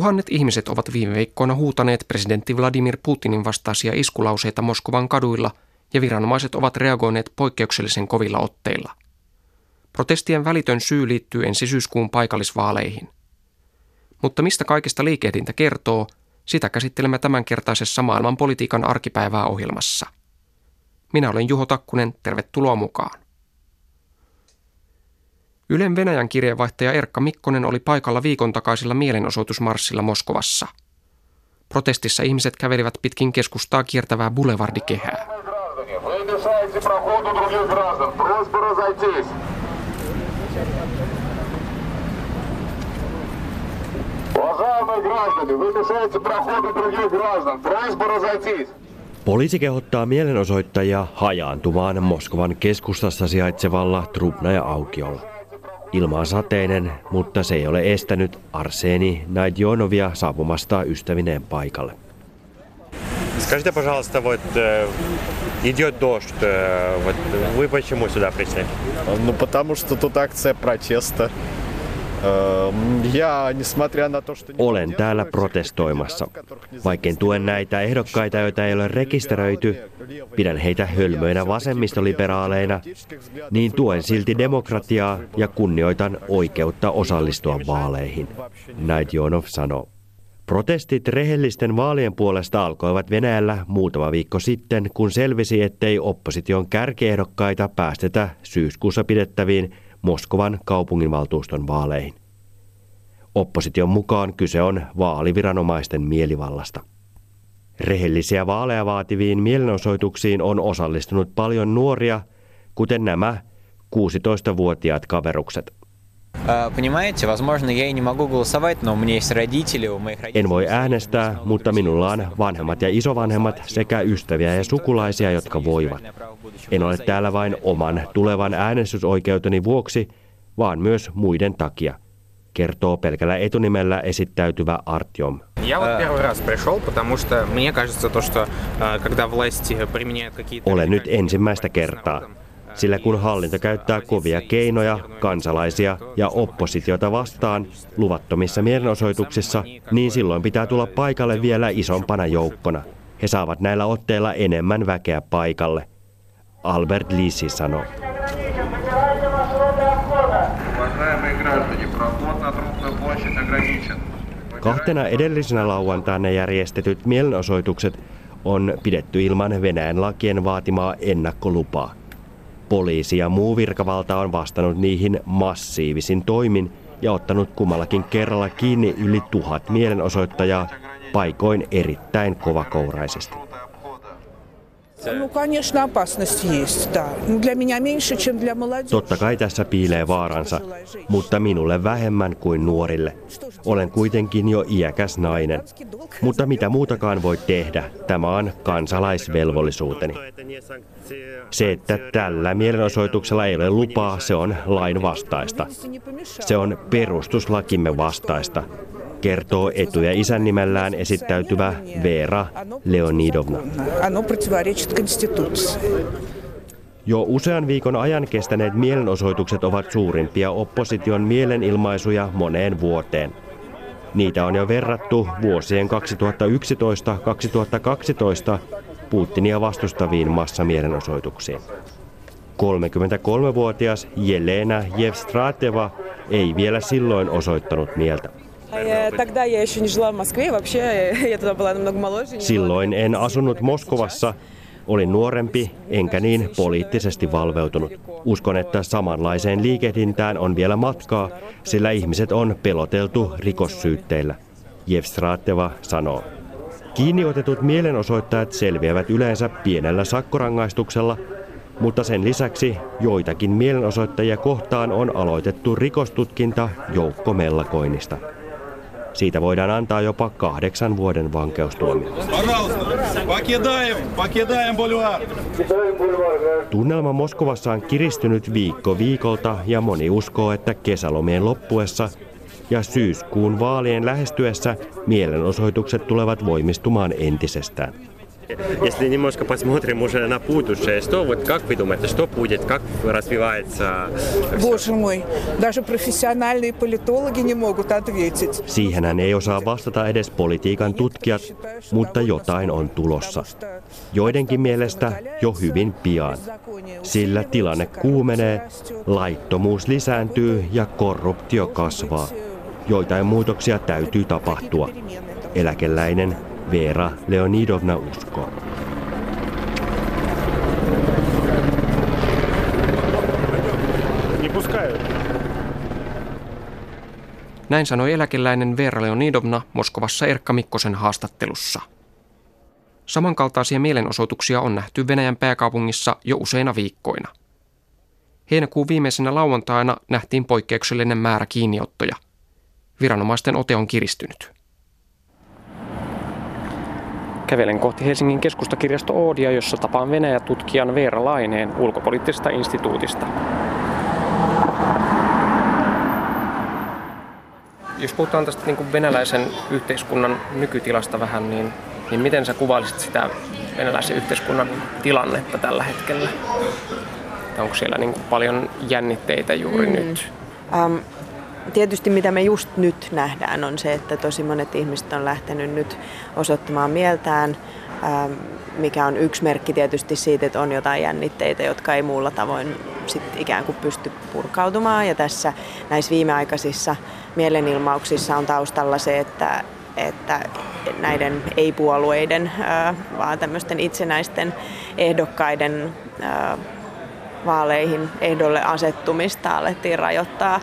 Tuhannet ihmiset ovat viime viikkoina huutaneet presidentti Vladimir Putinin vastaisia iskulauseita Moskovan kaduilla ja viranomaiset ovat reagoineet poikkeuksellisen kovilla otteilla. Protestien välitön syy liittyy ensi syyskuun paikallisvaaleihin. Mutta mistä kaikesta liikehdintä kertoo, sitä käsittelemme tämänkertaisessa maailmanpolitiikan arkipäivää ohjelmassa. Minä olen Juho Takkunen, tervetuloa mukaan. Ylen Venäjän kirjeenvaihtaja Erkka Mikkonen oli paikalla viikon takaisilla mielenosoitusmarssilla Moskovassa. Protestissa ihmiset kävelivät pitkin keskustaa kiertävää boulevardikehää. Poliisi kehottaa mielenosoittajia hajaantumaan Moskovan keskustassa sijaitsevalla Trubnaja-aukiolla. Ilma on sateinen, mutta se ei ole estänyt Arseni Naidjonovia saapumasta ystävineen paikalle. Скажите, пожалуйста, вот э, идет дождь, э, вот вы почему сюда пришли? Ну, потому что тут акция протеста. Olen täällä protestoimassa. Vaikken tuen näitä ehdokkaita, joita ei ole rekisteröity, pidän heitä hölmöinä vasemmistoliberaaleina, niin tuen silti demokratiaa ja kunnioitan oikeutta osallistua vaaleihin, Naidjonov sanoo. Protestit rehellisten vaalien puolesta alkoivat Venäjällä muutama viikko sitten, kun selvisi, ettei opposition kärkiehdokkaita päästetä syyskuussa pidettäviin Moskovan kaupunginvaltuuston vaaleihin. Opposition mukaan kyse on vaaliviranomaisten mielivallasta. Rehellisiä vaaleja vaativiin mielenosoituksiin on osallistunut paljon nuoria, kuten nämä 16-vuotiaat kaverukset. En voi äänestää, mutta minulla on vanhemmat ja isovanhemmat sekä ystäviä ja sukulaisia, jotka voivat. En ole täällä vain oman tulevan äänestysoikeuteni vuoksi, vaan myös muiden takia, kertoo pelkällä etunimellä esittäytyvä Artyom. Olen nyt ensimmäistä kertaa. Sillä kun hallinto käyttää kovia keinoja kansalaisia ja oppositiota vastaan luvattomissa mielenosoituksissa, niin silloin pitää tulla paikalle vielä isompana joukkona. He saavat näillä otteilla enemmän väkeä paikalle. Albert Lisi sanoi. Kahtena edellisenä lauantaina järjestetyt mielenosoitukset on pidetty ilman Venäjän lakien vaatimaa ennakkolupaa. Poliisi ja muu virkavalta on vastannut niihin massiivisin toimin ja ottanut kummallakin kerralla kiinni yli tuhat mielenosoittajaa, paikoin erittäin kovakouraisesti. Totta kai tässä piilee vaaransa, mutta minulle vähemmän kuin nuorille. Olen kuitenkin jo iäkäs nainen. Mutta mitä muutakaan voi tehdä, tämä on kansalaisvelvollisuuteni. Se, että tällä mielenosoituksella ei ole lupaa, se on lain vastaista. Se on perustuslakimme vastaista kertoo etu- ja isän nimellään esittäytyvä Veera Leonidovna. Jo usean viikon ajan kestäneet mielenosoitukset ovat suurimpia opposition mielenilmaisuja moneen vuoteen. Niitä on jo verrattu vuosien 2011-2012 Putinia vastustaviin massamielenosoituksiin. 33-vuotias Jelena Jevstrateva ei vielä silloin osoittanut mieltä. Silloin en asunut Moskovassa, Olin nuorempi, enkä niin poliittisesti valveutunut. Uskon, että samanlaiseen liikehdintään on vielä matkaa, sillä ihmiset on peloteltu rikossyytteillä. Jevstrateva sanoo. Kiinniotetut mielenosoittajat selviävät yleensä pienellä sakkorangaistuksella, mutta sen lisäksi joitakin mielenosoittajia kohtaan on aloitettu rikostutkinta joukkomellakoinnista. Siitä voidaan antaa jopa kahdeksan vuoden vankeustuomio. Tunnelma Moskovassa on kiristynyt viikko viikolta ja moni uskoo, että kesälomien loppuessa ja syyskuun vaalien lähestyessä mielenosoitukset tulevat voimistumaan entisestään. если немножко посмотрим уже на будущее, что вот как вы думаете, что будет, как развивается? Боже мой, даже профессиональные политологи не могут ответить. Siihenhän ei osaa vastata edes politiikan tutkijat, mutta jotain on tulossa. Joidenkin mielestä jo hyvin pian. Sillä tilanne kuumenee, laittomuus lisääntyy ja korruptio kasvaa. Joitain muutoksia täytyy tapahtua. Eläkeläinen Veera Leonidovna uskoo. Näin sanoi eläkeläinen Veera Leonidovna Moskovassa Erkka Mikkosen haastattelussa. Samankaltaisia mielenosoituksia on nähty Venäjän pääkaupungissa jo useina viikkoina. Heinäkuun viimeisenä lauantaina nähtiin poikkeuksellinen määrä kiinniottoja. Viranomaisten ote on kiristynyt. Kävelen kohti Helsingin keskustakirjasto Oodia, jossa tapaan Venäjä-tutkijan Veera Laineen ulkopoliittisesta instituutista. Jos puhutaan tästä niin kuin venäläisen yhteiskunnan nykytilasta vähän, niin, niin miten sä kuvailisit sitä venäläisen yhteiskunnan tilannetta tällä hetkellä? Onko siellä niin kuin paljon jännitteitä juuri mm. nyt? Um, tietysti mitä me just nyt nähdään on se, että tosi monet ihmiset on lähtenyt nyt osoittamaan mieltään, ähm, mikä on yksi merkki tietysti siitä, että on jotain jännitteitä, jotka ei muulla tavoin sit ikään kuin pysty purkautumaan. Ja tässä näissä viimeaikaisissa mielenilmauksissa on taustalla se, että, että näiden ei-puolueiden, äh, vaan tämmöisten itsenäisten ehdokkaiden äh, vaaleihin ehdolle asettumista alettiin rajoittaa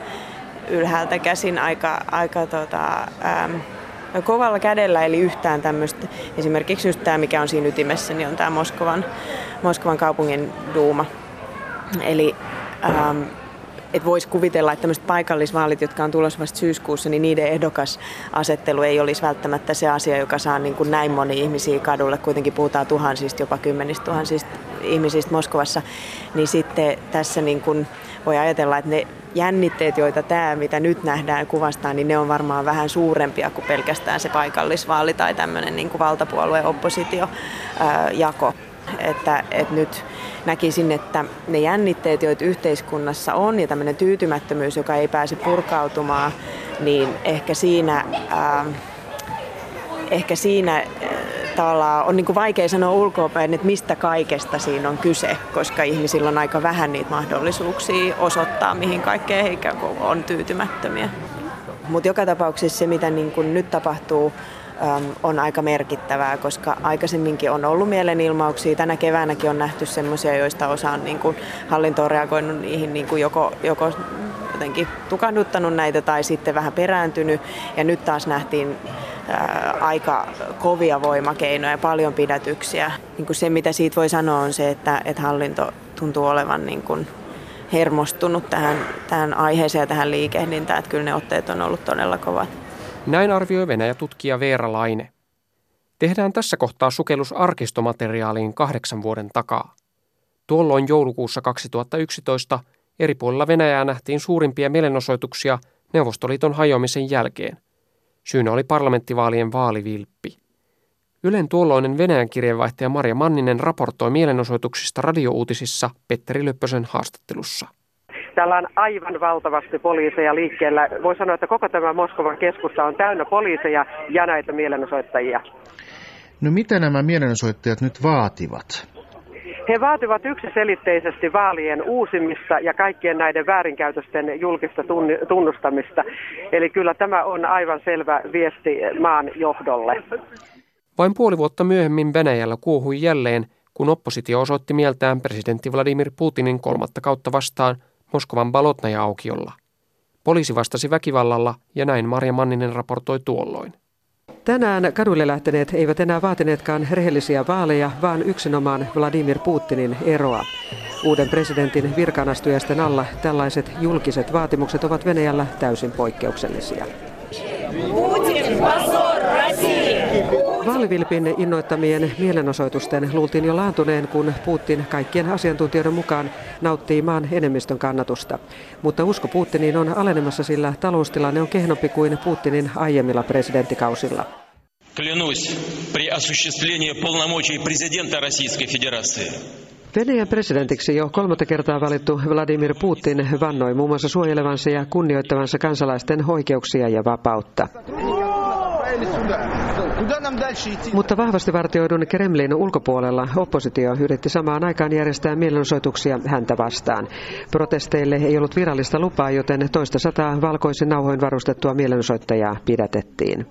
ylhäältä käsin aika, aika tota, ähm, kovalla kädellä, eli yhtään tämmöistä, esimerkiksi just tämä, mikä on siinä ytimessä, niin on tämä Moskovan, Moskovan kaupungin duuma. Eli ähm, että voisi kuvitella, että tämmöiset paikallisvaalit, jotka on tulossa vasta syyskuussa, niin niiden ehdokasasettelu ei olisi välttämättä se asia, joka saa niin kuin näin moni ihmisiä kadulle. Kuitenkin puhutaan tuhansista, jopa kymmenistä tuhansista ihmisistä Moskovassa. Niin sitten tässä niin kuin voi ajatella, että ne jännitteet, joita tämä, mitä nyt nähdään kuvastaa, niin ne on varmaan vähän suurempia kuin pelkästään se paikallisvaali tai tämmöinen niin kuin valtapuolueen oppositiojako. Että, että nyt näkisin, että ne jännitteet, joita yhteiskunnassa on ja tämmöinen tyytymättömyys, joka ei pääse purkautumaan, niin ehkä siinä, äh, ehkä siinä tavallaan on niin kuin vaikea sanoa ulkoapäin, että mistä kaikesta siinä on kyse, koska ihmisillä on aika vähän niitä mahdollisuuksia osoittaa, mihin kaikkeen he on tyytymättömiä. Mutta joka tapauksessa se, mitä niin kuin nyt tapahtuu, on aika merkittävää, koska aikaisemminkin on ollut mielenilmauksia. Tänä keväänäkin on nähty sellaisia, joista osa on niin kuin hallinto on reagoinut niihin niin kuin joko, joko jotenkin tukahduttanut näitä tai sitten vähän perääntynyt. Ja nyt taas nähtiin aika kovia voimakeinoja, paljon pidätyksiä. Niin kuin se, mitä siitä voi sanoa, on se, että, että hallinto tuntuu olevan niin kuin hermostunut tähän, tähän aiheeseen ja tähän liikehdintään, että kyllä ne otteet on ollut todella kovat. Näin arvioi Venäjä-tutkija Veera Laine. Tehdään tässä kohtaa sukellus arkistomateriaaliin kahdeksan vuoden takaa. Tuolloin joulukuussa 2011 eri puolilla Venäjää nähtiin suurimpia mielenosoituksia Neuvostoliiton hajoamisen jälkeen. Syynä oli parlamenttivaalien vaalivilppi. Ylen tuolloinen Venäjän kirjeenvaihtaja Maria Manninen raportoi mielenosoituksista radiouutisissa Petteri Löppösen haastattelussa. Täällä on aivan valtavasti poliiseja liikkeellä. Voi sanoa, että koko tämä Moskovan keskusta on täynnä poliiseja ja näitä mielenosoittajia. No mitä nämä mielenosoittajat nyt vaativat? He vaativat yksiselitteisesti vaalien uusimista ja kaikkien näiden väärinkäytösten julkista tunnustamista. Eli kyllä tämä on aivan selvä viesti maan johdolle. Vain puoli vuotta myöhemmin Venäjällä kuohui jälleen, kun oppositio osoitti mieltään presidentti Vladimir Putinin kolmatta kautta vastaan Moskovan Balotnaja-aukiolla. Poliisi vastasi väkivallalla ja näin Marja Manninen raportoi tuolloin. Tänään kaduille lähteneet eivät enää vaatineetkaan rehellisiä vaaleja, vaan yksinomaan Vladimir Putinin eroa. Uuden presidentin virkaanastujasten alla tällaiset julkiset vaatimukset ovat Venäjällä täysin poikkeuksellisia. Putin, Vaalivilpin innoittamien mielenosoitusten luultiin jo laantuneen, kun Putin kaikkien asiantuntijoiden mukaan nauttii maan enemmistön kannatusta. Mutta usko Putiniin on alenemassa, sillä taloustilanne on kehnompi kuin Putinin aiemmilla presidenttikausilla. Клянусь при осуществлении полномочий президента Российской Федерации Venäjän presidentiksi jo kolmatta kertaa valittu Vladimir Putin vannoi muun muassa suojelevansa ja kunnioittavansa kansalaisten oikeuksia ja vapautta. Mutta vahvasti vartioidun Kremlin ulkopuolella oppositio yritti samaan aikaan järjestää mielenosoituksia häntä vastaan. Protesteille ei ollut virallista lupaa, joten toista sataa valkoisin nauhoin varustettua mielenosoittajaa pidätettiin.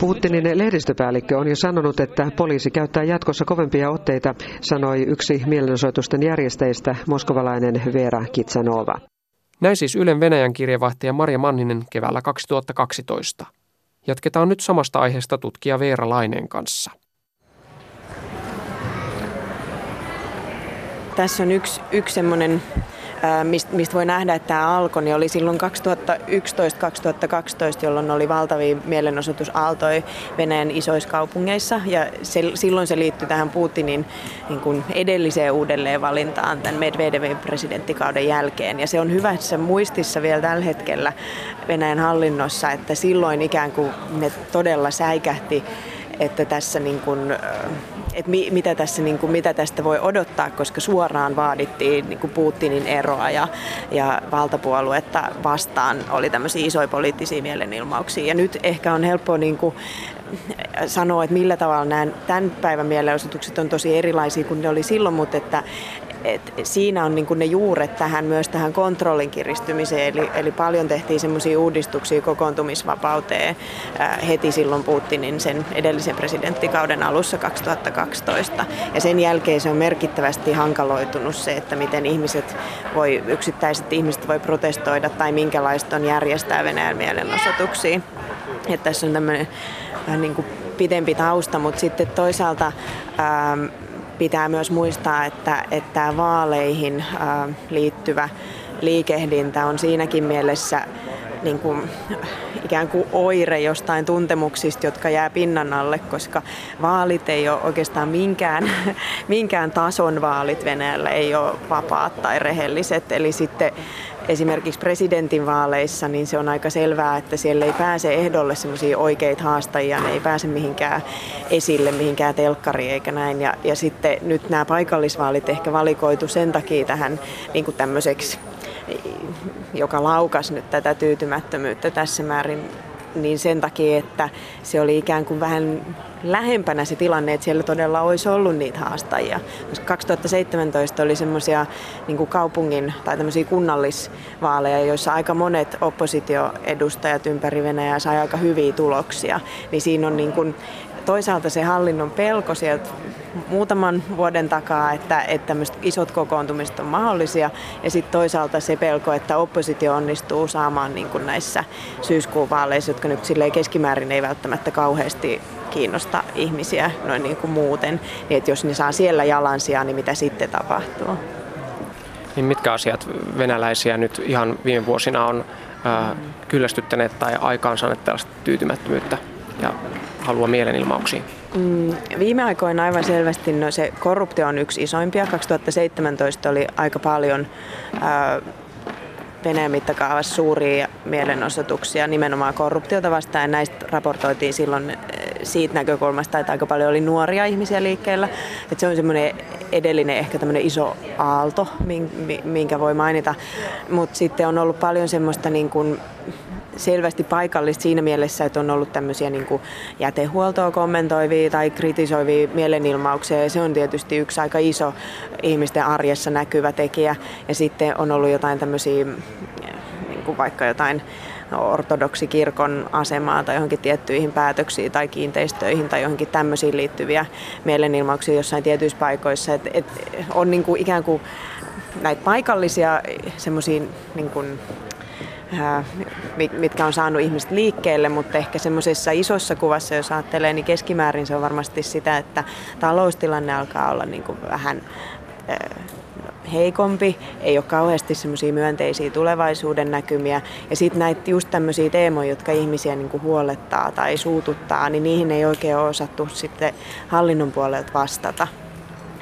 Putinin lehdistöpäällikkö on jo sanonut, että poliisi käyttää jatkossa kovempia otteita, sanoi yksi mielenosoitusten järjestäjistä, moskovalainen Vera Kitsanova. Näin siis Ylen Venäjän kirjeenvaihtaja Maria Manninen keväällä 2012. Jatketaan nyt samasta aiheesta tutkija Veera Laineen kanssa. Tässä on yksi, yksi semmoinen mistä voi nähdä, että tämä alkoi, niin oli silloin 2011-2012, jolloin oli valtavia mielenosoitusaaltoja Venäjän isoissa kaupungeissa. Ja se, silloin se liittyi tähän Putinin niin kuin edelliseen uudelleenvalintaan tämän Medvedevin presidenttikauden jälkeen. Ja se on hyvässä muistissa vielä tällä hetkellä Venäjän hallinnossa, että silloin ikään kuin ne todella säikähti että tässä niin kuin, että mi, mitä, tässä, niin kuin, mitä tästä voi odottaa, koska suoraan vaadittiin niin kuin Putinin eroa ja, ja valtapuoluetta vastaan oli tämmöisiä isoja poliittisia mielenilmauksia. Ja nyt ehkä on helppo niin kuin, sanoa, että millä tavalla nämä tämän päivän mielenosoitukset on tosi erilaisia kuin ne oli silloin, mutta että, et siinä on niin ne juuret tähän myös tähän kontrollin kiristymiseen. Eli, eli paljon tehtiin semmoisia uudistuksia kokoontumisvapauteen heti silloin Putinin sen edellisen presidenttikauden alussa 2012. Ja sen jälkeen se on merkittävästi hankaloitunut se, että miten ihmiset voi, yksittäiset ihmiset voi protestoida tai minkälaista on järjestää Venäjän mielenosoituksia. Että tässä on tämmöinen vähän niin kuin pidempi tausta, mutta sitten toisaalta ää, pitää myös muistaa, että, että vaaleihin ää, liittyvä liikehdintä on siinäkin mielessä niin kuin, ikään kuin oire jostain tuntemuksista, jotka jää pinnan alle, koska vaalit ei ole oikeastaan minkään, minkään tason vaalit Venäjällä ei ole vapaat tai rehelliset. Eli sitten esimerkiksi presidentinvaaleissa, niin se on aika selvää, että siellä ei pääse ehdolle semmoisia oikeita haastajia, ne ei pääse mihinkään esille, mihinkään telkkariin eikä näin. Ja, ja sitten nyt nämä paikallisvaalit ehkä valikoitu sen takia tähän niin tämmöiseksi joka laukas nyt tätä tyytymättömyyttä tässä määrin niin sen takia, että se oli ikään kuin vähän lähempänä se tilanne, että siellä todella olisi ollut niitä haastajia. Koska 2017 oli semmoisia niin kaupungin tai tämmöisiä kunnallisvaaleja, joissa aika monet oppositioedustajat ympäri Venäjää sai aika hyviä tuloksia. Niin siinä on niin kuin toisaalta se hallinnon pelko sieltä muutaman vuoden takaa, että, että isot kokoontumiset on mahdollisia. Ja sitten toisaalta se pelko, että oppositio onnistuu saamaan niin kuin näissä syyskuun vaaleissa, jotka nyt keskimäärin ei välttämättä kauheasti kiinnosta ihmisiä noin niin kuin muuten. Niin että jos ne saa siellä jalansia, niin mitä sitten tapahtuu? Niin mitkä asiat venäläisiä nyt ihan viime vuosina on äh, kyllästyttäneet tai aikaansaaneet tällaista tyytymättömyyttä ja halua mielenilmauksiin? Mm, viime aikoina aivan selvästi no se korruptio on yksi isoimpia. 2017 oli aika paljon ää, Venäjän mittakaavassa suuria mielenosoituksia nimenomaan korruptiota vastaan. Näistä raportoitiin silloin siitä näkökulmasta, että aika paljon oli nuoria ihmisiä liikkeellä. Että se on semmoinen edellinen ehkä tämmöinen iso aalto, minkä voi mainita. Mutta sitten on ollut paljon semmoista niin kuin selvästi paikallista siinä mielessä, että on ollut tämmöisiä niin kuin jätehuoltoa kommentoivia tai kritisoivia mielenilmauksia ja se on tietysti yksi aika iso ihmisten arjessa näkyvä tekijä. Ja sitten on ollut jotain tämmöisiä, niin kuin vaikka jotain ortodoksikirkon asemaa tai johonkin tiettyihin päätöksiin tai kiinteistöihin tai johonkin tämmöisiin liittyviä mielenilmauksia jossain tietyissä paikoissa. Et, et on niin kuin ikään kuin näitä paikallisia semmoisia niin mitkä on saanut ihmiset liikkeelle, mutta ehkä semmoisessa isossa kuvassa, jos ajattelee, niin keskimäärin se on varmasti sitä, että taloustilanne alkaa olla niin kuin vähän heikompi, ei ole kauheasti semmoisia myönteisiä tulevaisuuden näkymiä. Ja sitten näitä just tämmöisiä teemoja, jotka ihmisiä niin kuin huolettaa tai suututtaa, niin niihin ei oikein ole osattu sitten hallinnon puolelta vastata.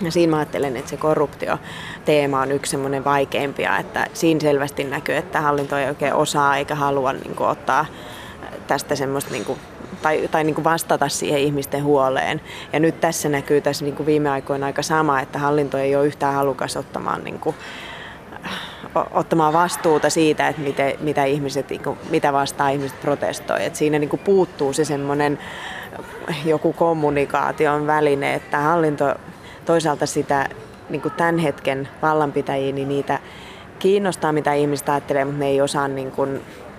Ja siinä mä ajattelen, että se korruptio-teema on yksi semmoinen vaikeimpia, että siinä selvästi näkyy, että hallinto ei oikein osaa eikä halua niin kuin, ottaa tästä semmoista niin kuin, tai, tai niin kuin vastata siihen ihmisten huoleen. Ja nyt tässä näkyy tässä niin kuin viime aikoina aika sama, että hallinto ei ole yhtään halukas ottamaan, niin kuin, ottamaan vastuuta siitä, että miten, mitä, ihmiset, niin mitä vastaan ihmiset protestoi. Et siinä niin puuttuu se semmoinen joku kommunikaation väline, että hallinto toisaalta sitä niin kuin tämän hetken vallanpitäjiä, niin niitä kiinnostaa, mitä ihmiset ajattelee, mutta ne ei osaa, niin kuin,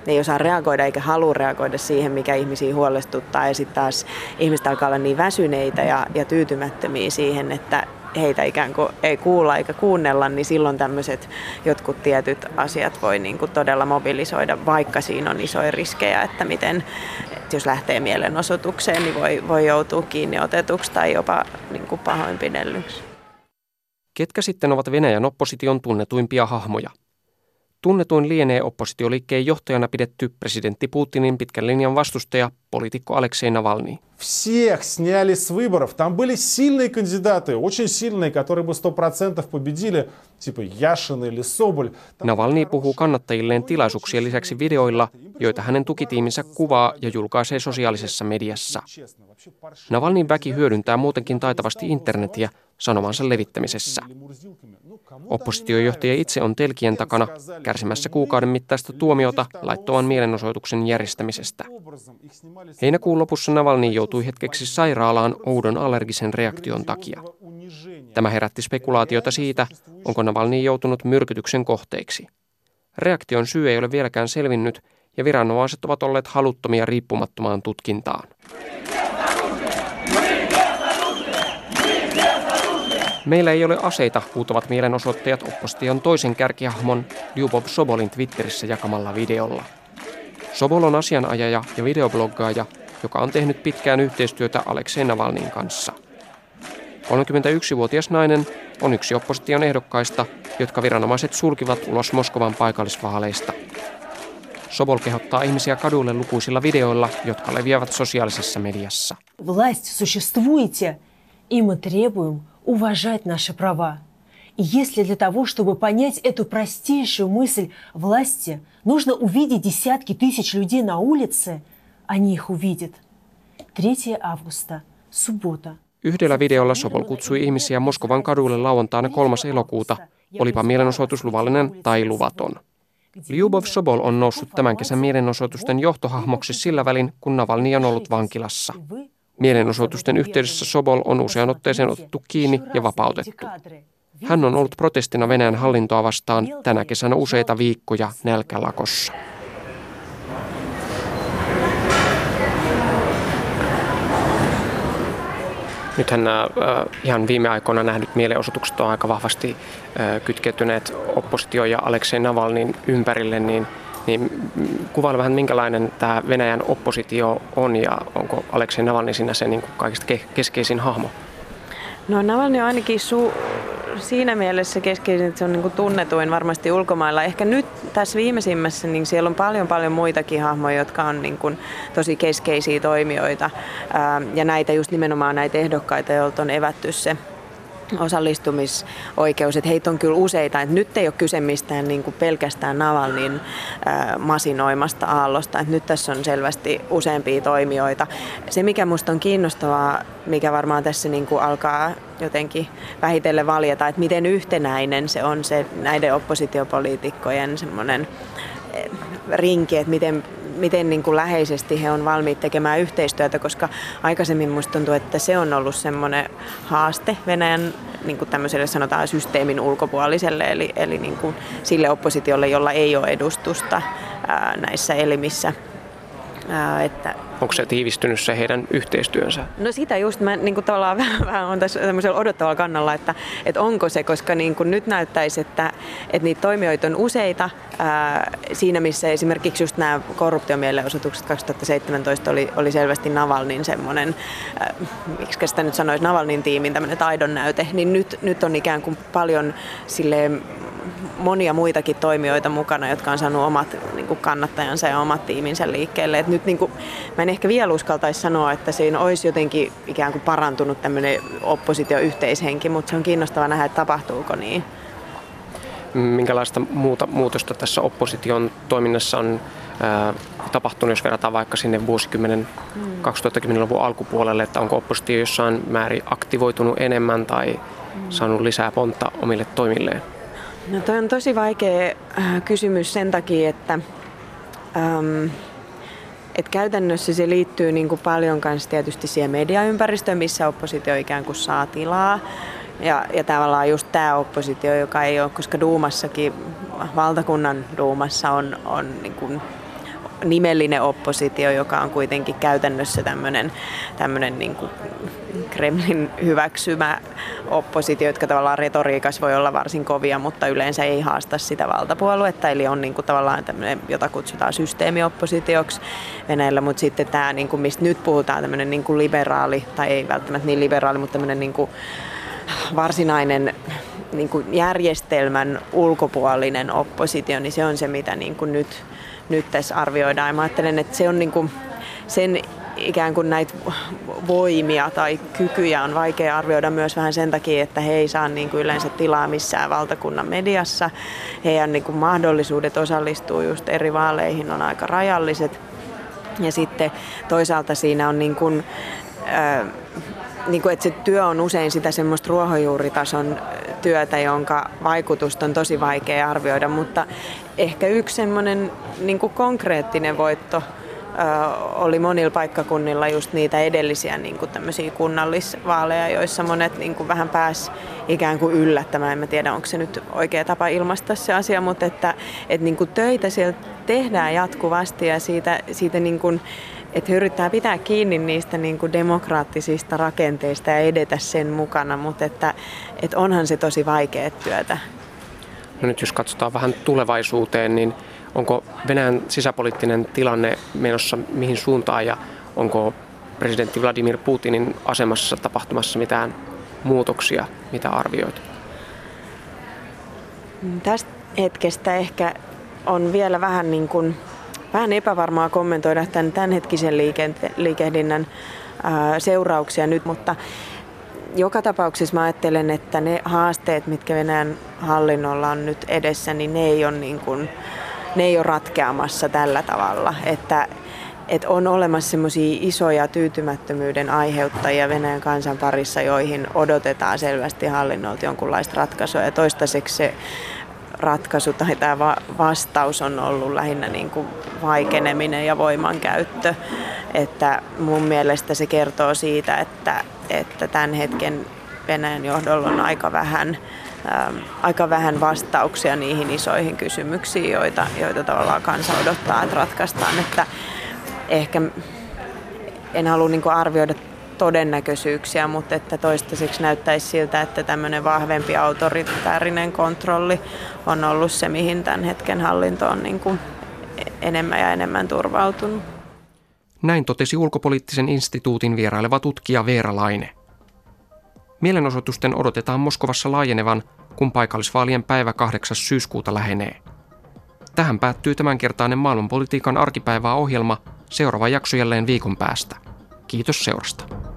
ne ei osaa reagoida eikä halua reagoida siihen, mikä ihmisiä huolestuttaa. Ja sitten taas ihmiset alkaa olla niin väsyneitä ja, ja tyytymättömiä siihen, että heitä ikään kuin ei kuulla eikä kuunnella, niin silloin tämmöiset jotkut tietyt asiat voi niin kuin todella mobilisoida, vaikka siinä on isoja riskejä, että miten, että jos lähtee mielenosoitukseen, niin voi, voi joutua kiinni otetuksi tai jopa niin kuin pahoinpidellyksi. Ketkä sitten ovat Venäjän opposition tunnetuimpia hahmoja? Tunnetuin lienee oppositioliikkeen johtajana pidetty presidentti Putinin pitkän linjan vastustaja, poliitikko Aleksei Navalny. Всех сняли с выборов. Там были сильные кандидаты, очень сильные, которые бы 100% победили, типа Яшин или Соболь. Navalny puhuu kannattajilleen tilaisuuksien lisäksi videoilla, joita hänen tukitiiminsä kuvaa ja julkaisee sosiaalisessa mediassa. Navalnyin väki hyödyntää muutenkin taitavasti internetiä sanomansa levittämisessä. Oppositiojohtaja itse on telkien takana kärsimässä kuukauden mittaista tuomiota laittoman mielenosoituksen järjestämisestä. Heinäkuun lopussa Navalny joutui hetkeksi sairaalaan oudon allergisen reaktion takia. Tämä herätti spekulaatiota siitä, onko Navalny joutunut myrkytyksen kohteeksi. Reaktion syy ei ole vieläkään selvinnyt ja viranomaiset ovat olleet haluttomia riippumattomaan tutkintaan. Meillä ei ole aseita, huutavat mielenosoittajat opposition toisen kärkihahmon Lyubov Sobolin Twitterissä jakamalla videolla. Sobol on asianajaja ja videobloggaaja, joka on tehnyt pitkään yhteistyötä Aleksei Navalnin kanssa. 31-vuotias nainen on yksi opposition ehdokkaista, jotka viranomaiset sulkivat ulos Moskovan paikallisvaaleista. Sobol kehottaa ihmisiä kaduille lukuisilla videoilla, jotka leviävät sosiaalisessa mediassa. Власть существуете, и мы требуем уважать наши права. И если для того, чтобы понять эту простейшую мысль власти, нужно увидеть десятки тысяч людей на улице, они их увидят. 3 августа, суббота. Yhdellä videolla Sobol kutsui ihmisiä Moskovan kaduille lauantaina 3. elokuuta, olipa mielenosoitus luvallinen tai luvaton. Lyubov Sobol on noussut tämän kesän mielenosoitusten johtohahmoksi sillä välin, kun Navalny on ollut vankilassa. Mielenosoitusten yhteydessä Sobol on usean otteeseen otettu kiinni ja vapautettu. Hän on ollut protestina Venäjän hallintoa vastaan tänä kesänä useita viikkoja nälkälakossa. Nythän nämä ihan viime aikoina nähdyt mielenosoitukset on aika vahvasti kytkeytyneet oppositio ja Aleksei Navalnin ympärille, niin niin kuvaile vähän, minkälainen tämä Venäjän oppositio on ja onko Aleksei Navalny siinä se niin kuin kaikista keskeisin hahmo? No Navalny on ainakin su- siinä mielessä keskeisin, että se on niin tunnetuin varmasti ulkomailla. Ehkä nyt tässä viimeisimmässä, niin siellä on paljon paljon muitakin hahmoja, jotka on niin kuin tosi keskeisiä toimijoita. Ja näitä just nimenomaan näitä ehdokkaita, joilta on evätty se osallistumisoikeus, että heitä on kyllä useita, että nyt ei ole kyse mistään niin kuin pelkästään Navalnin äh, masinoimasta aallosta, että nyt tässä on selvästi useampia toimijoita. Se, mikä minusta on kiinnostavaa, mikä varmaan tässä niin kuin alkaa jotenkin vähitellen valjeta, että miten yhtenäinen se on se näiden oppositiopoliitikkojen semmoinen rinki, että miten miten niin kuin läheisesti he on valmiit tekemään yhteistyötä, koska aikaisemmin minusta tuntuu, että se on ollut semmoinen haaste Venäjän niin kuin tämmöiselle sanotaan systeemin ulkopuoliselle, eli, eli niin kuin sille oppositiolle, jolla ei ole edustusta ää, näissä elimissä. Ää, että Onko se tiivistynyt se heidän yhteistyönsä? No sitä just mä niin kuin tavallaan vähän, vähän on tässä tämmöisellä odottavalla kannalla, että, että onko se, koska niin kuin nyt näyttäisi, että, että niitä toimijoita on useita. Ää, siinä missä esimerkiksi just nämä korruptiomielenosoitukset 2017 oli, oli selvästi Navalnin semmoinen, miksi sitä nyt sanoisi, Navalnin tiimin tämmöinen taidon näyte, niin nyt, nyt on ikään kuin paljon silleen monia muitakin toimijoita mukana, jotka on saanut omat niin kuin kannattajansa ja omat tiiminsä liikkeelle. Et nyt niin kuin, mä en ehkä vielä uskaltaisi sanoa, että siinä olisi jotenkin ikään kuin parantunut tämmöinen oppositio-yhteishenki, mutta se on kiinnostava nähdä, että tapahtuuko niin. Minkälaista muuta muutosta tässä opposition toiminnassa on ää, tapahtunut, jos verrataan vaikka sinne vuosikymmenen 2010-luvun alkupuolelle, että onko oppositio jossain määrin aktivoitunut enemmän tai saanut lisää pontta omille toimilleen? No toi on tosi vaikea äh, kysymys sen takia, että ähm, et käytännössä se liittyy niin kuin paljon kanssa tietysti siihen mediaympäristöön, missä oppositio ikään kuin saa tilaa. Ja, ja tavallaan just tämä oppositio, joka ei ole, koska Duumassakin, valtakunnan Duumassa on, on niin kuin nimellinen oppositio, joka on kuitenkin käytännössä tämmöinen, tämmöinen niin kuin Kremlin hyväksymä oppositio, jotka tavallaan retoriikassa voi olla varsin kovia, mutta yleensä ei haasta sitä valtapuoluetta, eli on niin kuin tavallaan tämmöinen, jota kutsutaan systeemioppositioksi Venäjällä, mutta sitten tämä, niin kuin, mistä nyt puhutaan, tämmöinen niin kuin liberaali, tai ei välttämättä niin liberaali, mutta tämmöinen niin kuin varsinainen niin kuin järjestelmän ulkopuolinen oppositio, niin se on se, mitä niin kuin nyt, nyt tässä arvioidaan. Ja mä ajattelen, että se on niin kuin sen ikään kuin näitä voimia tai kykyjä on vaikea arvioida myös vähän sen takia, että he ei saa niin kuin yleensä tilaa missään valtakunnan mediassa. Heidän niin kuin mahdollisuudet osallistua just eri vaaleihin on aika rajalliset. Ja sitten toisaalta siinä on niin kuin, äh, niin kuin, että se työ on usein sitä semmoista ruohonjuuritason työtä, jonka vaikutusta on tosi vaikea arvioida, mutta ehkä yksi semmoinen niin kuin konkreettinen voitto oli monilla paikkakunnilla just niitä edellisiä niin kuin tämmöisiä kunnallisvaaleja, joissa monet niin kuin vähän pääs ikään kuin yllättämään. En mä tiedä, onko se nyt oikea tapa ilmaista se asia, mutta että, että niin kuin töitä siellä tehdään jatkuvasti ja siitä, siitä niin kuin, että he yrittää pitää kiinni niistä niin kuin demokraattisista rakenteista ja edetä sen mukana, mutta että, että onhan se tosi vaikea työtä. No nyt jos katsotaan vähän tulevaisuuteen, niin onko Venäjän sisäpoliittinen tilanne menossa mihin suuntaan ja onko presidentti Vladimir Putinin asemassa tapahtumassa mitään muutoksia, mitä arvioit? Tästä hetkestä ehkä on vielä vähän, niin kuin, vähän epävarmaa kommentoida tämän tämänhetkisen liikehdinnän seurauksia nyt, mutta joka tapauksessa mä ajattelen, että ne haasteet, mitkä Venäjän hallinnolla on nyt edessä, niin ne ei ole, niin kuin, ne ei ole ratkeamassa tällä tavalla. Että, että on olemassa semmoisia isoja tyytymättömyyden aiheuttajia Venäjän kansan parissa, joihin odotetaan selvästi hallinnolta jonkunlaista ratkaisua. Ja toistaiseksi se ratkaisu tai tämä vastaus on ollut lähinnä niin kuin vaikeneminen ja voimankäyttö. Että mun mielestä se kertoo siitä, että, että tämän hetken Venäjän johdolla on aika vähän, ähm, aika vähän vastauksia niihin isoihin kysymyksiin, joita, joita tavallaan kansa odottaa, että ratkaistaan. Että ehkä en halua niin arvioida todennäköisyyksiä, mutta että toistaiseksi näyttäisi siltä, että tämmöinen vahvempi autoritäärinen kontrolli on ollut se, mihin tämän hetken hallinto on niin kuin enemmän ja enemmän turvautunut. Näin totesi ulkopoliittisen instituutin vieraileva tutkija Veera Laine. Mielenosoitusten odotetaan Moskovassa laajenevan, kun paikallisvaalien päivä 8. syyskuuta lähenee. Tähän päättyy tämänkertainen maailmanpolitiikan arkipäivää ohjelma. Seuraava jakso jälleen viikon päästä. Kiitos seurasta.